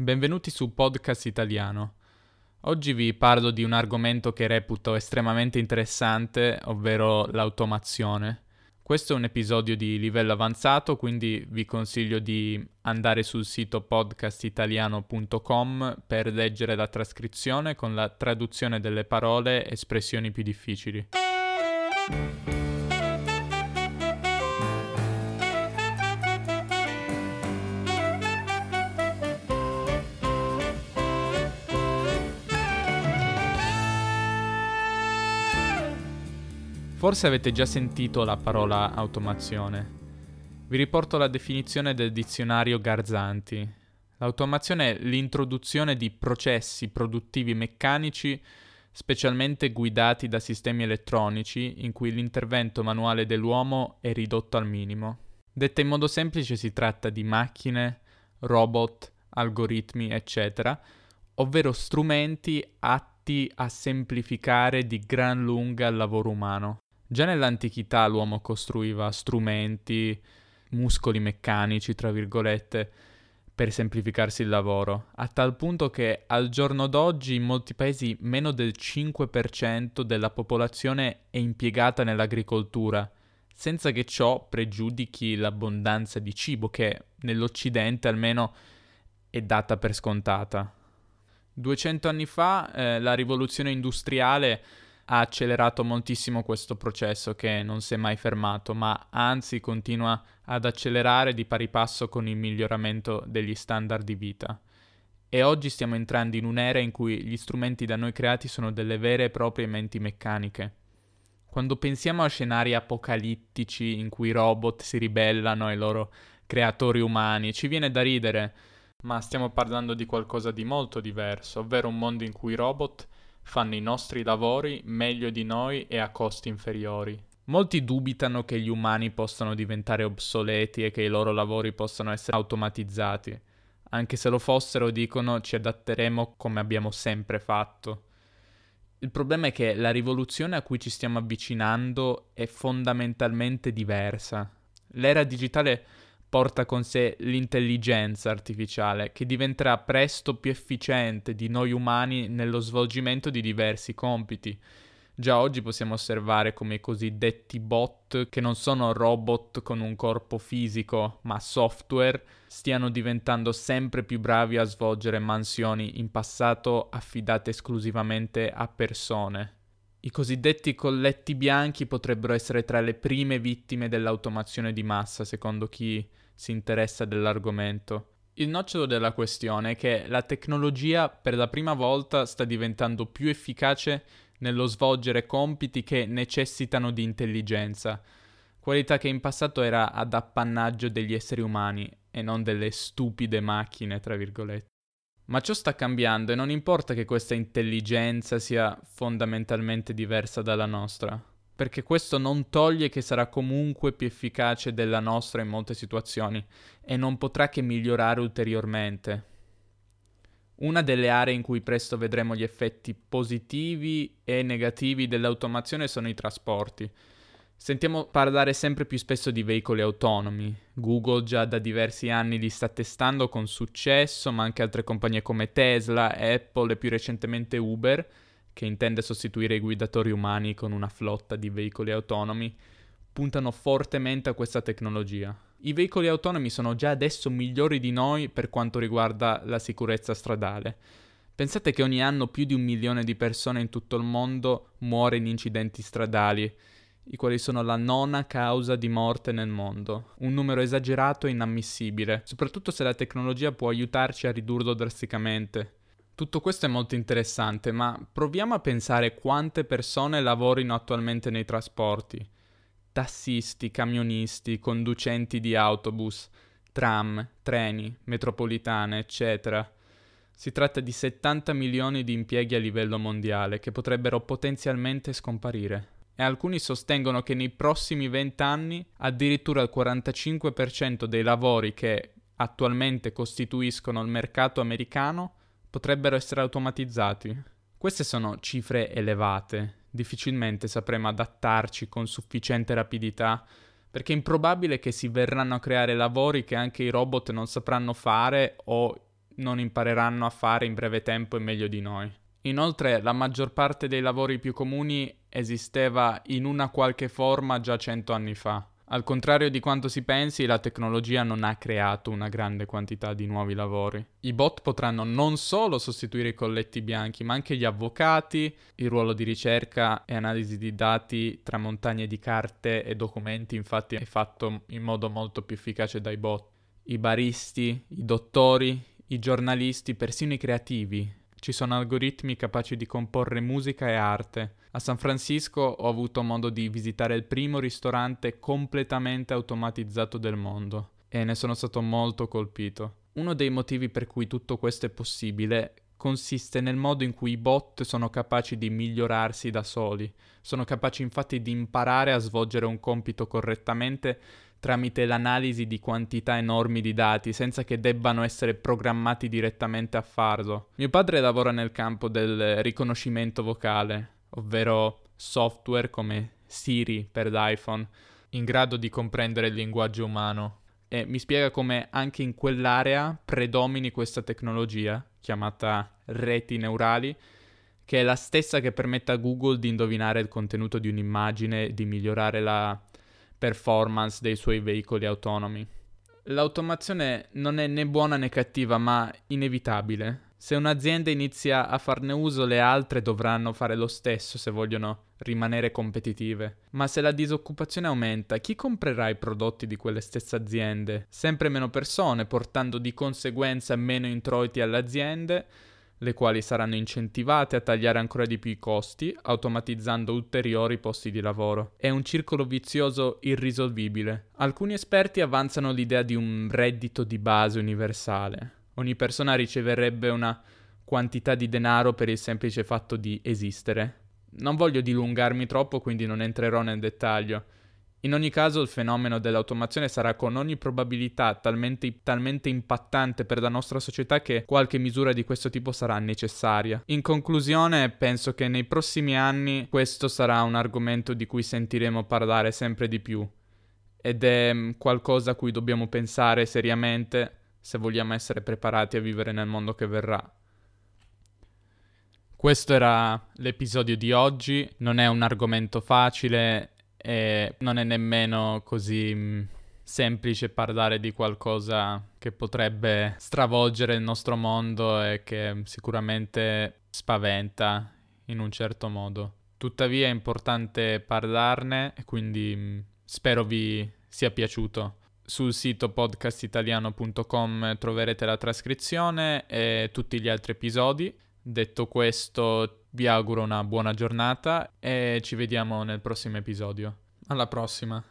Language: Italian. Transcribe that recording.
Benvenuti su Podcast Italiano. Oggi vi parlo di un argomento che reputo estremamente interessante, ovvero l'automazione. Questo è un episodio di livello avanzato, quindi vi consiglio di andare sul sito podcastitaliano.com per leggere la trascrizione con la traduzione delle parole e espressioni più difficili. Forse avete già sentito la parola automazione. Vi riporto la definizione del dizionario Garzanti. L'automazione è l'introduzione di processi produttivi meccanici specialmente guidati da sistemi elettronici in cui l'intervento manuale dell'uomo è ridotto al minimo. Detta in modo semplice si tratta di macchine, robot, algoritmi, eccetera, ovvero strumenti atti a semplificare di gran lunga il lavoro umano. Già nell'antichità l'uomo costruiva strumenti, muscoli meccanici, tra virgolette, per semplificarsi il lavoro, a tal punto che al giorno d'oggi in molti paesi meno del 5% della popolazione è impiegata nell'agricoltura, senza che ciò pregiudichi l'abbondanza di cibo che nell'Occidente almeno è data per scontata. 200 anni fa eh, la rivoluzione industriale ha accelerato moltissimo questo processo che non si è mai fermato, ma anzi continua ad accelerare di pari passo con il miglioramento degli standard di vita. E oggi stiamo entrando in un'era in cui gli strumenti da noi creati sono delle vere e proprie menti meccaniche. Quando pensiamo a scenari apocalittici in cui i robot si ribellano ai loro creatori umani, ci viene da ridere, ma stiamo parlando di qualcosa di molto diverso, ovvero un mondo in cui i robot fanno i nostri lavori meglio di noi e a costi inferiori. Molti dubitano che gli umani possano diventare obsoleti e che i loro lavori possano essere automatizzati. Anche se lo fossero, dicono, ci adatteremo come abbiamo sempre fatto. Il problema è che la rivoluzione a cui ci stiamo avvicinando è fondamentalmente diversa. L'era digitale porta con sé l'intelligenza artificiale, che diventerà presto più efficiente di noi umani nello svolgimento di diversi compiti. Già oggi possiamo osservare come i cosiddetti bot, che non sono robot con un corpo fisico, ma software, stiano diventando sempre più bravi a svolgere mansioni in passato affidate esclusivamente a persone. I cosiddetti colletti bianchi potrebbero essere tra le prime vittime dell'automazione di massa, secondo chi si interessa dell'argomento. Il nocciolo della questione è che la tecnologia per la prima volta sta diventando più efficace nello svolgere compiti che necessitano di intelligenza, qualità che in passato era ad appannaggio degli esseri umani e non delle stupide macchine, tra virgolette. Ma ciò sta cambiando e non importa che questa intelligenza sia fondamentalmente diversa dalla nostra perché questo non toglie che sarà comunque più efficace della nostra in molte situazioni e non potrà che migliorare ulteriormente. Una delle aree in cui presto vedremo gli effetti positivi e negativi dell'automazione sono i trasporti. Sentiamo parlare sempre più spesso di veicoli autonomi. Google già da diversi anni li sta testando con successo, ma anche altre compagnie come Tesla, Apple e più recentemente Uber che intende sostituire i guidatori umani con una flotta di veicoli autonomi, puntano fortemente a questa tecnologia. I veicoli autonomi sono già adesso migliori di noi per quanto riguarda la sicurezza stradale. Pensate che ogni anno più di un milione di persone in tutto il mondo muore in incidenti stradali, i quali sono la nona causa di morte nel mondo. Un numero esagerato e inammissibile, soprattutto se la tecnologia può aiutarci a ridurlo drasticamente. Tutto questo è molto interessante, ma proviamo a pensare quante persone lavorino attualmente nei trasporti. Tassisti, camionisti, conducenti di autobus, tram, treni, metropolitane, eccetera. Si tratta di 70 milioni di impieghi a livello mondiale che potrebbero potenzialmente scomparire. E alcuni sostengono che nei prossimi 20 anni addirittura il 45% dei lavori che attualmente costituiscono il mercato americano potrebbero essere automatizzati. Queste sono cifre elevate, difficilmente sapremo adattarci con sufficiente rapidità perché è improbabile che si verranno a creare lavori che anche i robot non sapranno fare o non impareranno a fare in breve tempo e meglio di noi. Inoltre, la maggior parte dei lavori più comuni esisteva in una qualche forma già cento anni fa. Al contrario di quanto si pensi, la tecnologia non ha creato una grande quantità di nuovi lavori. I bot potranno non solo sostituire i colletti bianchi, ma anche gli avvocati, il ruolo di ricerca e analisi di dati tra montagne di carte e documenti, infatti è fatto in modo molto più efficace dai bot. I baristi, i dottori, i giornalisti, persino i creativi. Ci sono algoritmi capaci di comporre musica e arte a San Francisco ho avuto modo di visitare il primo ristorante completamente automatizzato del mondo e ne sono stato molto colpito. Uno dei motivi per cui tutto questo è possibile consiste nel modo in cui i bot sono capaci di migliorarsi da soli, sono capaci infatti di imparare a svolgere un compito correttamente tramite l'analisi di quantità enormi di dati senza che debbano essere programmati direttamente a farlo. Mio padre lavora nel campo del riconoscimento vocale ovvero software come Siri per l'iPhone, in grado di comprendere il linguaggio umano. E mi spiega come anche in quell'area predomini questa tecnologia, chiamata reti neurali, che è la stessa che permette a Google di indovinare il contenuto di un'immagine e di migliorare la performance dei suoi veicoli autonomi. L'automazione non è né buona né cattiva, ma inevitabile. Se un'azienda inizia a farne uso, le altre dovranno fare lo stesso se vogliono rimanere competitive. Ma se la disoccupazione aumenta, chi comprerà i prodotti di quelle stesse aziende? Sempre meno persone, portando di conseguenza meno introiti alle aziende, le quali saranno incentivate a tagliare ancora di più i costi, automatizzando ulteriori posti di lavoro. È un circolo vizioso irrisolvibile. Alcuni esperti avanzano l'idea di un reddito di base universale ogni persona riceverebbe una quantità di denaro per il semplice fatto di esistere. Non voglio dilungarmi troppo, quindi non entrerò nel dettaglio. In ogni caso il fenomeno dell'automazione sarà con ogni probabilità talmente, talmente, impattante per la nostra società che qualche misura di questo tipo sarà necessaria. In conclusione, penso che nei prossimi anni questo sarà un argomento di cui sentiremo parlare sempre di più ed è mm, qualcosa a cui dobbiamo pensare seriamente se vogliamo essere preparati a vivere nel mondo che verrà. Questo era l'episodio di oggi, non è un argomento facile e non è nemmeno così mm, semplice parlare di qualcosa che potrebbe stravolgere il nostro mondo e che sicuramente spaventa in un certo modo. Tuttavia è importante parlarne e quindi mm, spero vi sia piaciuto. Sul sito podcastitaliano.com troverete la trascrizione e tutti gli altri episodi. Detto questo, vi auguro una buona giornata e ci vediamo nel prossimo episodio. Alla prossima!